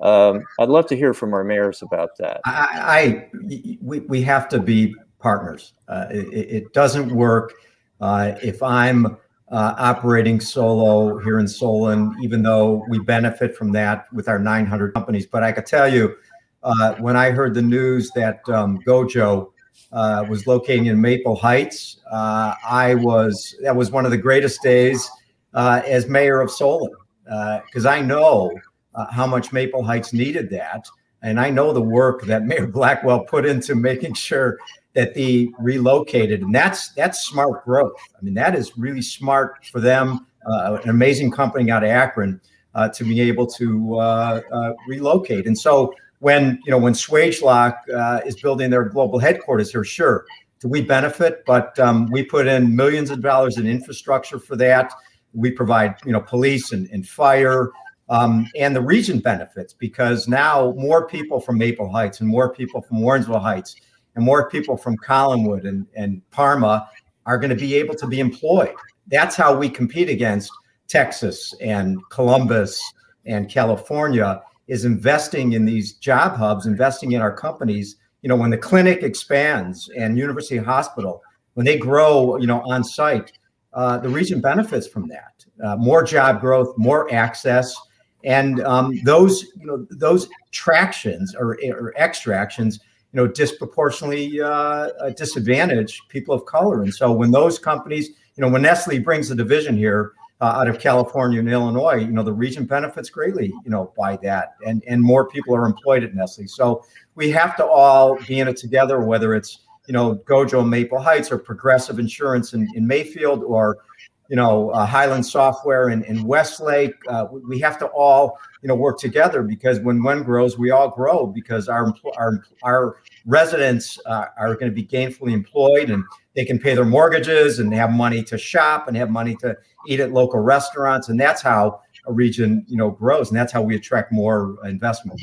Um, I'd love to hear from our mayors about that. I, I we, we have to be partners. Uh, it, it, doesn't work uh, if I'm uh, operating solo here in Solon, even though we benefit from that with our 900 companies. But I could tell you, uh, when I heard the news that um, Gojo uh, was located in Maple Heights. Uh, I was that was one of the greatest days uh, as mayor of Solon because uh, I know uh, how much Maple Heights needed that, and I know the work that Mayor Blackwell put into making sure that they relocated, and that's that's smart growth. I mean, that is really smart for them. Uh, an amazing company out of Akron to be able to relocate, and so when you know when Swagelok uh, is building their global headquarters here, sure, do we benefit? But um, we put in millions of dollars in infrastructure for that. We provide you know police and, and fire. Um, and the region benefits because now more people from Maple Heights and more people from Warrensville Heights and more people from Collinwood and, and Parma are going to be able to be employed. That's how we compete against Texas and Columbus and California is investing in these job hubs, investing in our companies. You know, when the clinic expands and University Hospital, when they grow, you know, on site, uh, the region benefits from that. Uh, more job growth, more access, and um, those, you know, those tractions or, or extractions, you know, disproportionately uh, disadvantage people of color. And so when those companies, you know, when Nestle brings a division here, uh, out of California and Illinois, you know, the region benefits greatly, you know, by that, and and more people are employed at Nestle. So we have to all be in it together, whether it's you know Gojo Maple Heights or Progressive Insurance in, in Mayfield or you know uh, Hyland Software in, in Westlake. Uh, we have to all you know work together because when one grows, we all grow because our our our residents uh, are going to be gainfully employed and they can pay their mortgages and have money to shop and have money to eat at local restaurants, and that's how a region, you know, grows, and that's how we attract more investment.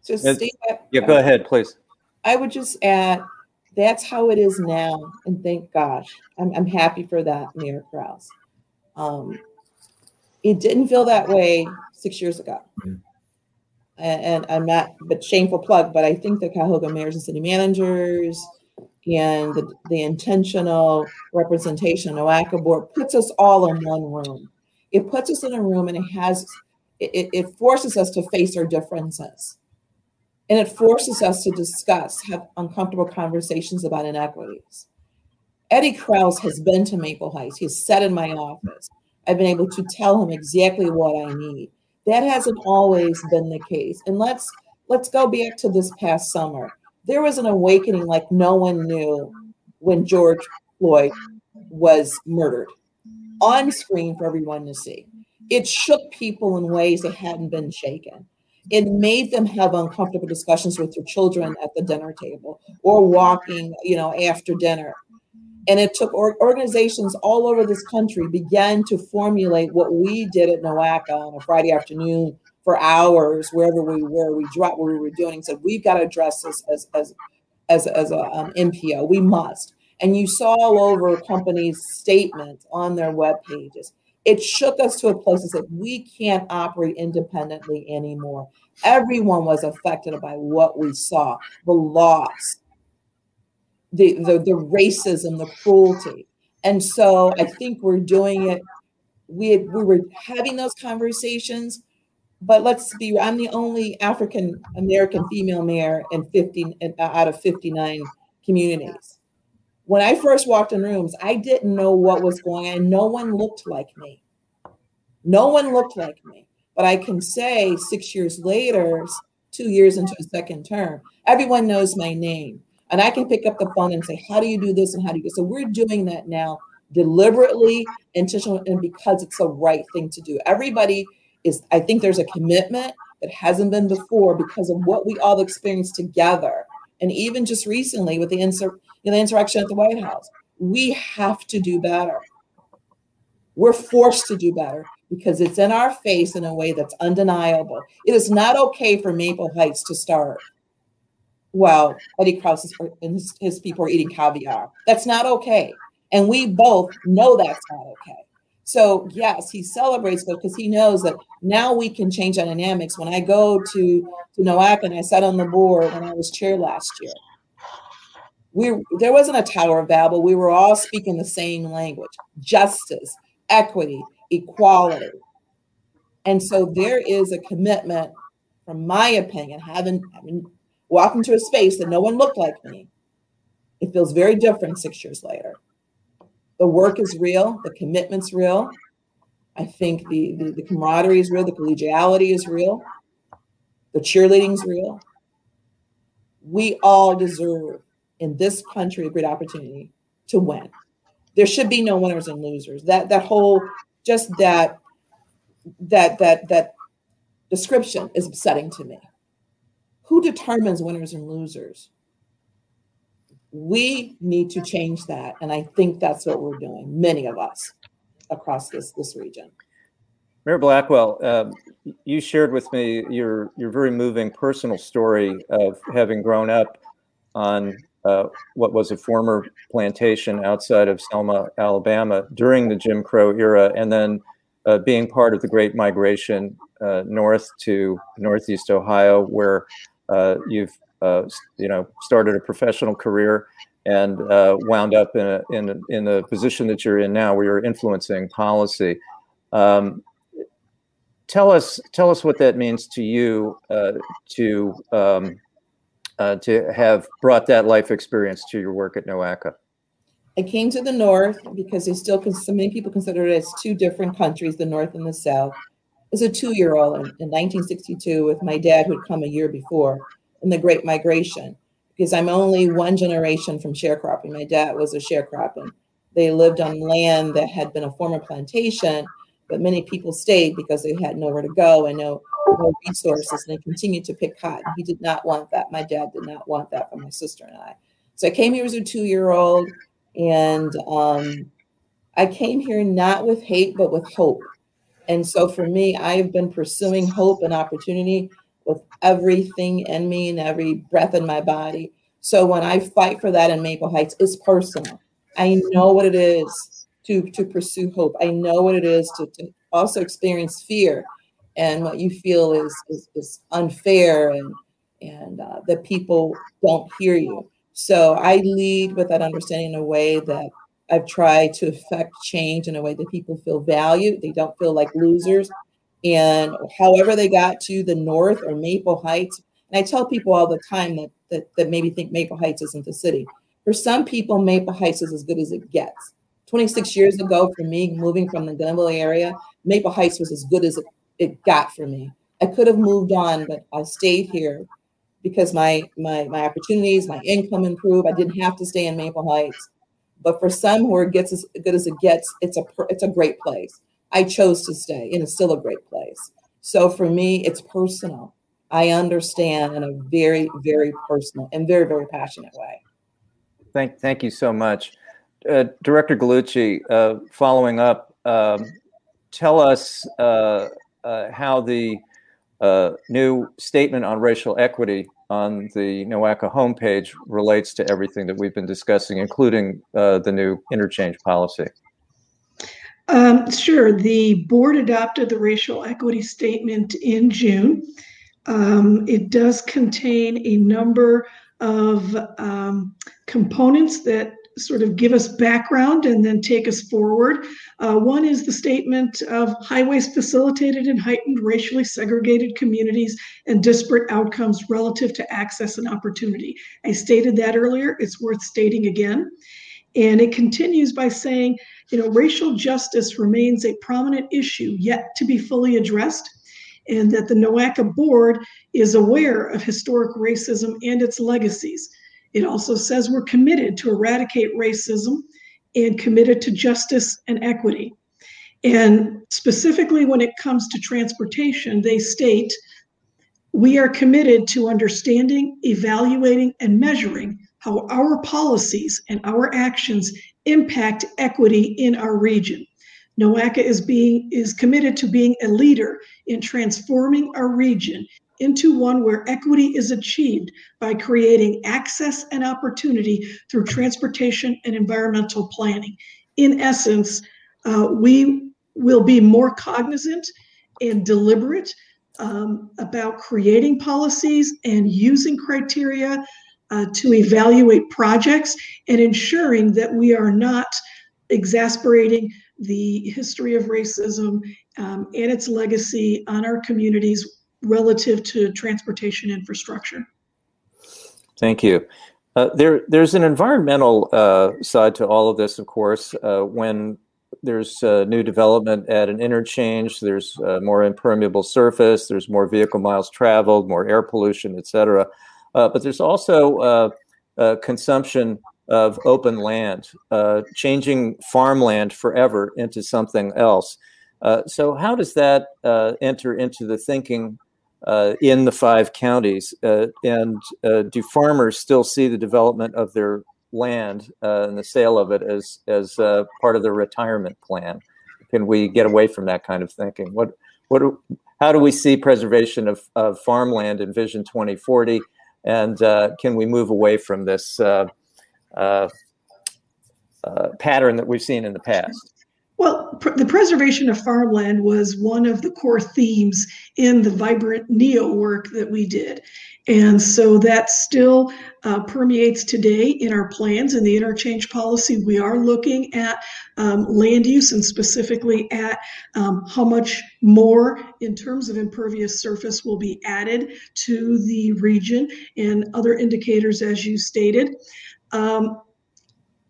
So, Steve, yeah, go ahead, please. I would just add that's how it is now, and thank gosh, I'm, I'm happy for that, Mayor Kraus. Um, it didn't feel that way six years ago. Mm-hmm. And, and, I'm not, but shameful plug, but I think the Cuyahoga mayors and city managers, and the, the intentional representation of NOACA board puts us all in one room. It puts us in a room and it has it, it forces us to face our differences. And it forces us to discuss, have uncomfortable conversations about inequities. Eddie Kraus has been to Maple Heights. He's sat in my office. I've been able to tell him exactly what I need. That hasn't always been the case. And let's let's go back to this past summer there was an awakening like no one knew when George Floyd was murdered on screen for everyone to see. It shook people in ways that hadn't been shaken. It made them have uncomfortable discussions with their children at the dinner table or walking, you know, after dinner. And it took organizations all over this country began to formulate what we did at NOACA on a Friday afternoon for hours, wherever we were. We dropped what we were doing and said, we've got to address this as, as, as, as a um, MPO. We must. And you saw all over companies' statements on their web pages. It shook us to a place that we can't operate independently anymore. Everyone was affected by what we saw the loss, the, the, the racism, the cruelty. And so I think we're doing it. We, had, we were having those conversations, but let's be I'm the only African American female mayor in 50 uh, out of 59 communities. When I first walked in rooms, I didn't know what was going on. No one looked like me. No one looked like me. But I can say six years later, two years into a second term, everyone knows my name. And I can pick up the phone and say, How do you do this? And how do you? So we're doing that now deliberately, intentional, and because it's the right thing to do. Everybody is, I think there's a commitment that hasn't been before because of what we all experienced together. And even just recently with the, insur- you know, the insurrection at the White House, we have to do better. We're forced to do better because it's in our face in a way that's undeniable. It is not okay for Maple Heights to start while Eddie Kraus and his, his people are eating caviar. That's not okay. And we both know that's not okay. So yes, he celebrates, because he knows that now we can change dynamics. When I go to to NOACA and I sat on the board when I was chair last year, we there wasn't a Tower of Babel. We were all speaking the same language: justice, equity, equality. And so there is a commitment, from my opinion, having, having walked into a space that no one looked like me. It feels very different six years later. The work is real, the commitment's real. I think the, the, the camaraderie is real, the collegiality is real, the cheerleading's real. We all deserve in this country a great opportunity to win. There should be no winners and losers. That that whole just that that that that description is upsetting to me. Who determines winners and losers? We need to change that, and I think that's what we're doing. Many of us across this this region. Mayor Blackwell, uh, you shared with me your your very moving personal story of having grown up on uh, what was a former plantation outside of Selma, Alabama during the Jim Crow era, and then uh, being part of the Great Migration uh, north to Northeast Ohio, where uh, you've you know started a professional career and uh, wound up in a, in a, in the position that you're in now, where you're influencing policy. Um, tell us tell us what that means to you to um, uh, to have brought that life experience to your work at NOACA? I came to the North because they still, so many people consider it as two different countries, the North and the South. As a two year old in, in 1962 with my dad, who had come a year before in the Great Migration, because I'm only one generation from sharecropping. My dad was a sharecropping. They lived on land that had been a former plantation, but many people stayed because they had nowhere to go and no no resources and they continued to pick cotton. He did not want that. My dad did not want that for my sister and I. So I came here as a two year old and um, I came here not with hate, but with hope. And so for me, I have been pursuing hope and opportunity with everything in me and every breath in my body. So when I fight for that in Maple Heights, it's personal. I know what it is to, to pursue hope. I know what it is to, to also experience fear and what you feel is is, is unfair and and uh, that people don't hear you. So I lead with that understanding in a way that I've tried to affect change in a way that people feel valued. They don't feel like losers. And however they got to the north or Maple Heights, and I tell people all the time that that, that maybe think Maple Heights isn't the city. For some people, Maple Heights is as good as it gets. 26 years ago, for me, moving from the Glenville area, Maple Heights was as good as it it got for me. I could have moved on, but I stayed here because my my my opportunities, my income improved. I didn't have to stay in Maple Heights. But for some where it gets as good as it gets, it's a it's a great place. I chose to stay, and it's still a great place. So for me, it's personal. I understand in a very, very personal and very, very passionate way. Thank, thank you so much. uh, Director Gallucci, uh, following up, um, tell us uh, uh, how the uh, new statement on racial equity on the NOACA homepage relates to everything that we've been discussing, including the new interchange policy. Um, sure. The board adopted the racial equity statement in June. Um, it does contain a number of um, components that sort of give us background and then take us forward. Uh, one is the statement of highways facilitated and heightened racially segregated communities and disparate outcomes relative to access and opportunity. I stated that earlier, it's worth stating again. And it continues by saying, you know, racial justice remains a prominent issue yet to be fully addressed and that the NOACA board is aware of historic racism and its legacies. It also says we're committed to eradicate racism and committed to justice and equity. And specifically, when it comes to transportation, they state we are committed to understanding, evaluating, and measuring how our policies and our actions impact equity in our region. NOACA is being is committed to being a leader in transforming our region into one where equity is achieved by creating access and opportunity through transportation and environmental planning. In essence, uh, we will be more cognizant and deliberate um, about creating policies and using criteria uh, to evaluate projects and ensuring that we are not exasperating the history of racism um, and its legacy on our communities relative to transportation infrastructure. Thank you. Uh, there, there's an environmental uh, side to all of this, of course. Uh, when there's uh, new development at an interchange, there's uh, more impermeable surface, there's more vehicle miles traveled, more air pollution, et cetera. Uh, but there's also consumption of open land, uh, changing farmland forever into something else. Uh, so, how does that uh, enter into the thinking uh, in the five counties? Uh, and uh, do farmers still see the development of their land and the sale of it as as part of their retirement plan? Can we get away from that kind of thinking? What what how do we see preservation of, of farmland in Vision 2040? And can we move away from this? uh, uh, pattern that we've seen in the past? Well, pr- the preservation of farmland was one of the core themes in the Vibrant NEO work that we did. And so that still uh, permeates today in our plans in the interchange policy. We are looking at um, land use and specifically at um, how much more in terms of impervious surface will be added to the region and other indicators, as you stated. Um,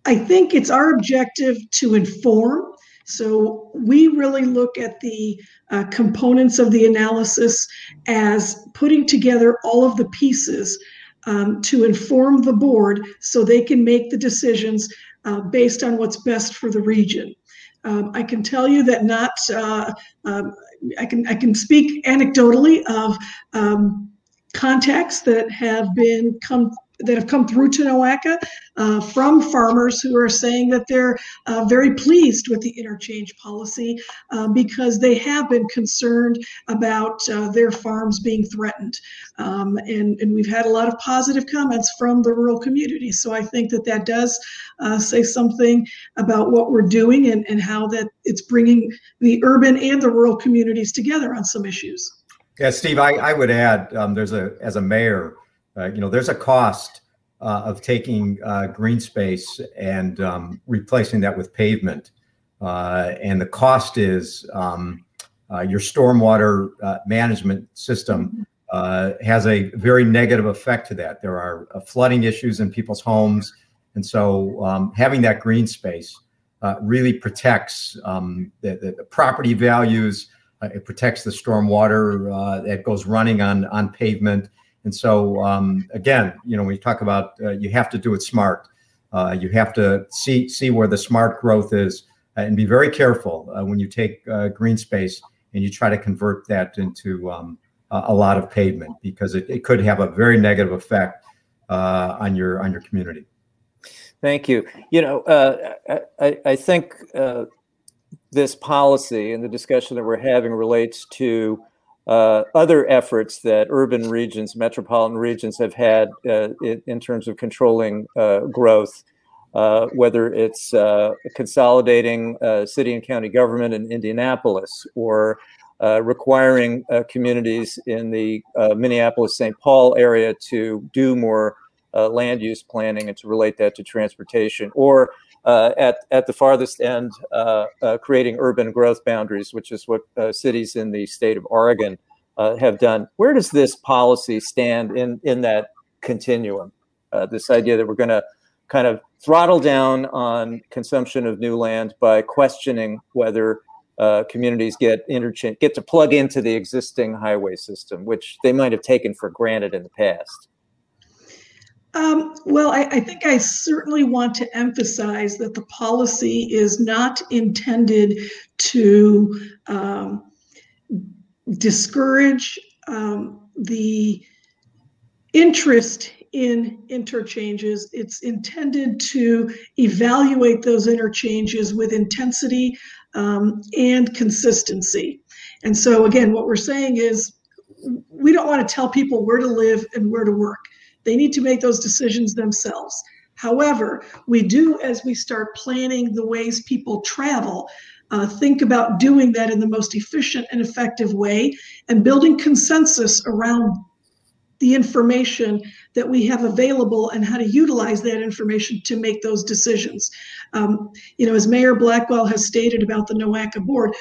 I think it's our objective to inform. So we really look at the uh, components of the analysis as putting together all of the pieces um, to inform the board so they can make the decisions uh, based on what's best for the region. Um, I can tell you that not, uh, um, I can I can speak anecdotally of um, contacts that have been come that have come through to uh, from farmers who are saying that they're uh, very pleased with the interchange policy uh, because they have been concerned about uh, their farms being threatened. Um, and, and we've had a lot of positive comments from the rural community. So I think that that does uh, say something about what we're doing and, and how that it's bringing the urban and the rural communities together on some issues. Yeah, Steve, I, I would add um, there's a, as a mayor, uh, you know, there's a cost uh, of taking uh, green space and um, replacing that with pavement. Uh, and the cost is um, uh, your stormwater uh, management system has a very negative effect to that. There are flooding issues in people's homes. And so um, having that green space really protects um, the, the, the, property values. it protects the stormwater that goes running on, on pavement. And so, um, again, you know, when you talk about uh, you have to do it smart. Uh, you have to see see where the smart growth is, uh, and be very careful uh, when you take uh, green space and you try to convert that into um, a lot of pavement because it, it could have a very negative effect on your on your community. Thank you. You know, I, I, think this policy and the discussion that we're having relates to uh, other efforts that urban regions, metropolitan regions have had uh, in, in, terms of controlling uh, growth, uh, whether it's consolidating city and county government in Indianapolis or requiring communities in the Minneapolis St. Paul area to do more uh, land use planning and to relate that to transportation, or uh, at, at the farthest end, uh, uh creating urban growth boundaries, which is what uh, cities in the state of Oregon uh, have done. Where does this policy stand in, in that continuum? this idea that we're going to kind of throttle down on consumption of new land by questioning whether uh, communities get interchange get to plug into the existing highway system, which they might have taken for granted in the past. Um, well, I, I, think I certainly want to emphasize that the policy is not intended to um, discourage um, the interest in interchanges. It's intended to evaluate those interchanges with intensity um, and consistency. And so, again, what we're saying is we don't want to tell people where to live and where to work they need to make those decisions themselves. However, we do, as we start planning the ways people travel, uh, think about doing that in the most efficient and effective way and building consensus around the information that we have available and how to utilize that information to make those decisions. Um, you know, as Mayor Blackwell has stated about the NOACA board,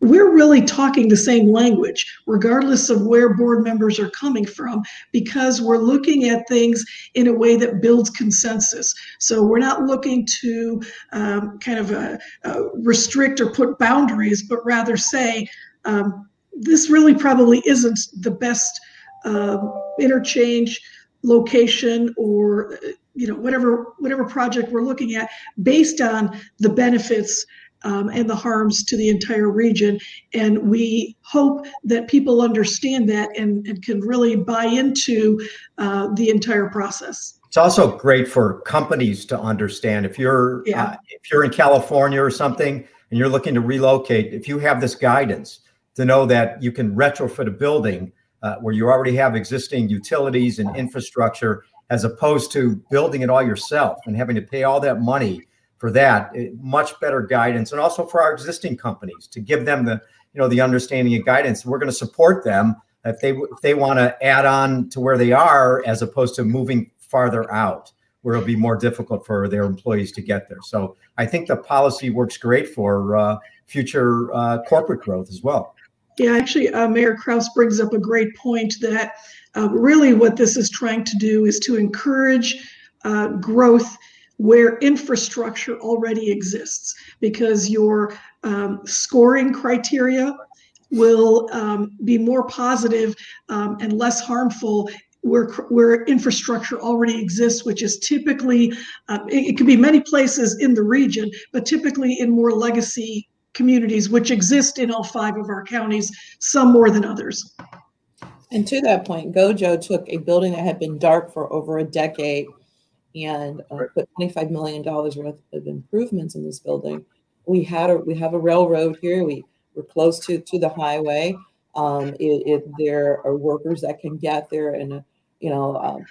we're really talking the same language, regardless of where board members are coming from, because we're looking at things in a way that builds consensus. So we're not looking to um, kind of uh, uh, restrict or put boundaries, but rather say, um, this really probably isn't the best uh, interchange location or you know whatever whatever project we're looking at based on the benefits um, and the harms to the entire region. And we hope that people understand that and, and can really buy into uh, the entire process. It's also great for companies to understand if you're yeah. uh, if you're in California or something and you're looking to relocate. If you have this guidance to know that you can retrofit a building uh, where you already have existing utilities and infrastructure, as opposed to building it all yourself and having to pay all that money for that it, much better guidance and also for our existing companies to give them the you know the understanding and guidance. We're going to support them if they if they want to add on to where they are as opposed to moving farther out where it'll be more difficult for their employees to get there. So i think the policy works great for uh, future uh, corporate growth as well. Yeah actually uh, mayor kraus brings up a great point that uh, really what this is trying to do is to encourage uh, growth where infrastructure already exists because your um, scoring criteria will um, be more positive, um, and less harmful where, where infrastructure already exists, which is typically, uh, it, it could be many places in the region, but typically in more legacy communities, which exist in all five of our counties, some more than others. And to that point, Gojo took a building that had been dark for over a decade and uh, put $25 million worth of improvements in this building. We had a we have a railroad here. We we're close to to the highway. Um, it, it, there are workers that can get there in you know um,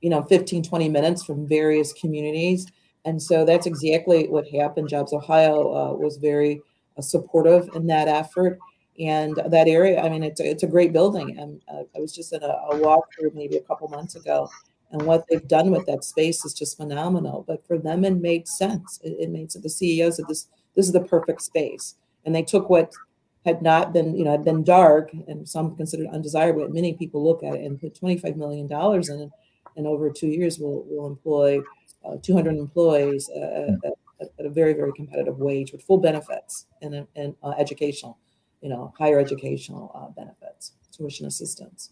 you know 15 20 minutes from various communities and so that's exactly what happened jobs ohio uh, was very uh, supportive in that effort and that area i mean it's a, it's a great building and uh, i was just in a, a walkthrough maybe a couple months ago and what they've done with that space is just phenomenal. But for them, it made sense. It, it made sense. The CEOs of this this is the perfect space, and they took what had not been you know had been dark and some considered undesirable. But many people look at it and put twenty five million dollars in it, and over two years will will employ uh, two hundred employees uh, at, at, a very very competitive wage with full benefits and and uh, educational, you know, higher educational uh, benefits, tuition assistance.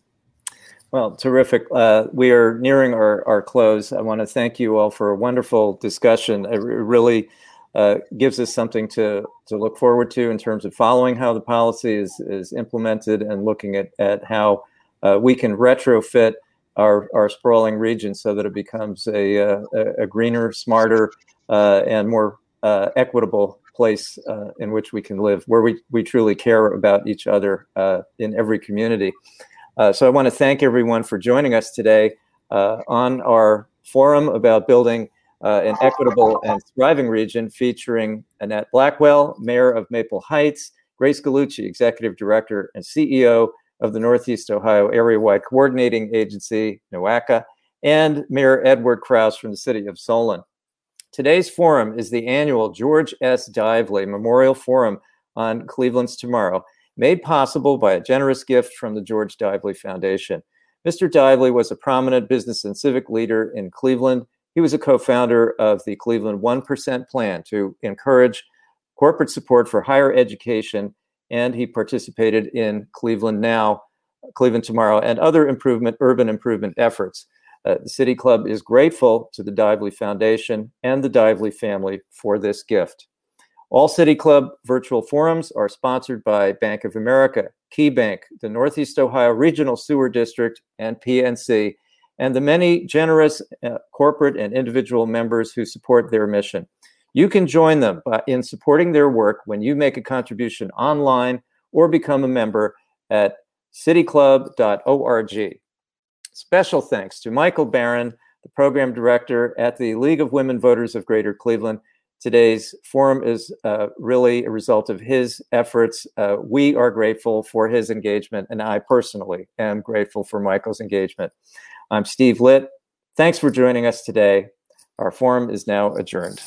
Well, terrific. Uh, we are nearing our, our close. I want to thank you all for a wonderful discussion. It really uh, gives us something to, to look forward to in terms of following how the policy is, is implemented and looking at, at how uh, we can retrofit our, our sprawling region so that it becomes a, a, a greener, smarter, uh, and more uh, equitable place uh, in which we can live, where we, we truly care about each other uh, in every community. Uh, so I want to thank everyone for joining us today uh, on our forum about building an equitable and thriving region featuring Annette Blackwell, Mayor of Maple Heights, Grace Gallucci, Executive Director and CEO of the Northeast Ohio Area-Wide Coordinating Agency, NOACA, and Mayor Edward Kraus from the city of Solon. Today's forum is the annual George S. Dively Memorial Forum on Cleveland's Tomorrow, made possible by a generous gift from the George Dively Foundation. Mr. Dively was a prominent business and civic leader in Cleveland. He was a co founder of the Cleveland 1% Plan to encourage corporate support for higher education, and he participated in Cleveland Now, Cleveland Tomorrow, and other improvement, urban improvement efforts. Uh, the City Club is grateful to the Dively Foundation and the Dively family for this gift. All City Club virtual forums are sponsored by Bank of America, KeyBank, the Northeast Ohio Regional Sewer District, and PNC, and the many generous uh, corporate and individual members who support their mission. You can join them in supporting their work when you make a contribution online or become a member at cityclub.org. Special thanks to Michael Barron, the program director at the League of Women Voters of Greater Cleveland. Today's forum is uh, really a result of his efforts. Uh, we are grateful for his engagement, and I personally am grateful for Michael's engagement. I'm Steve Litt. Thanks for joining us today. Our forum is now adjourned.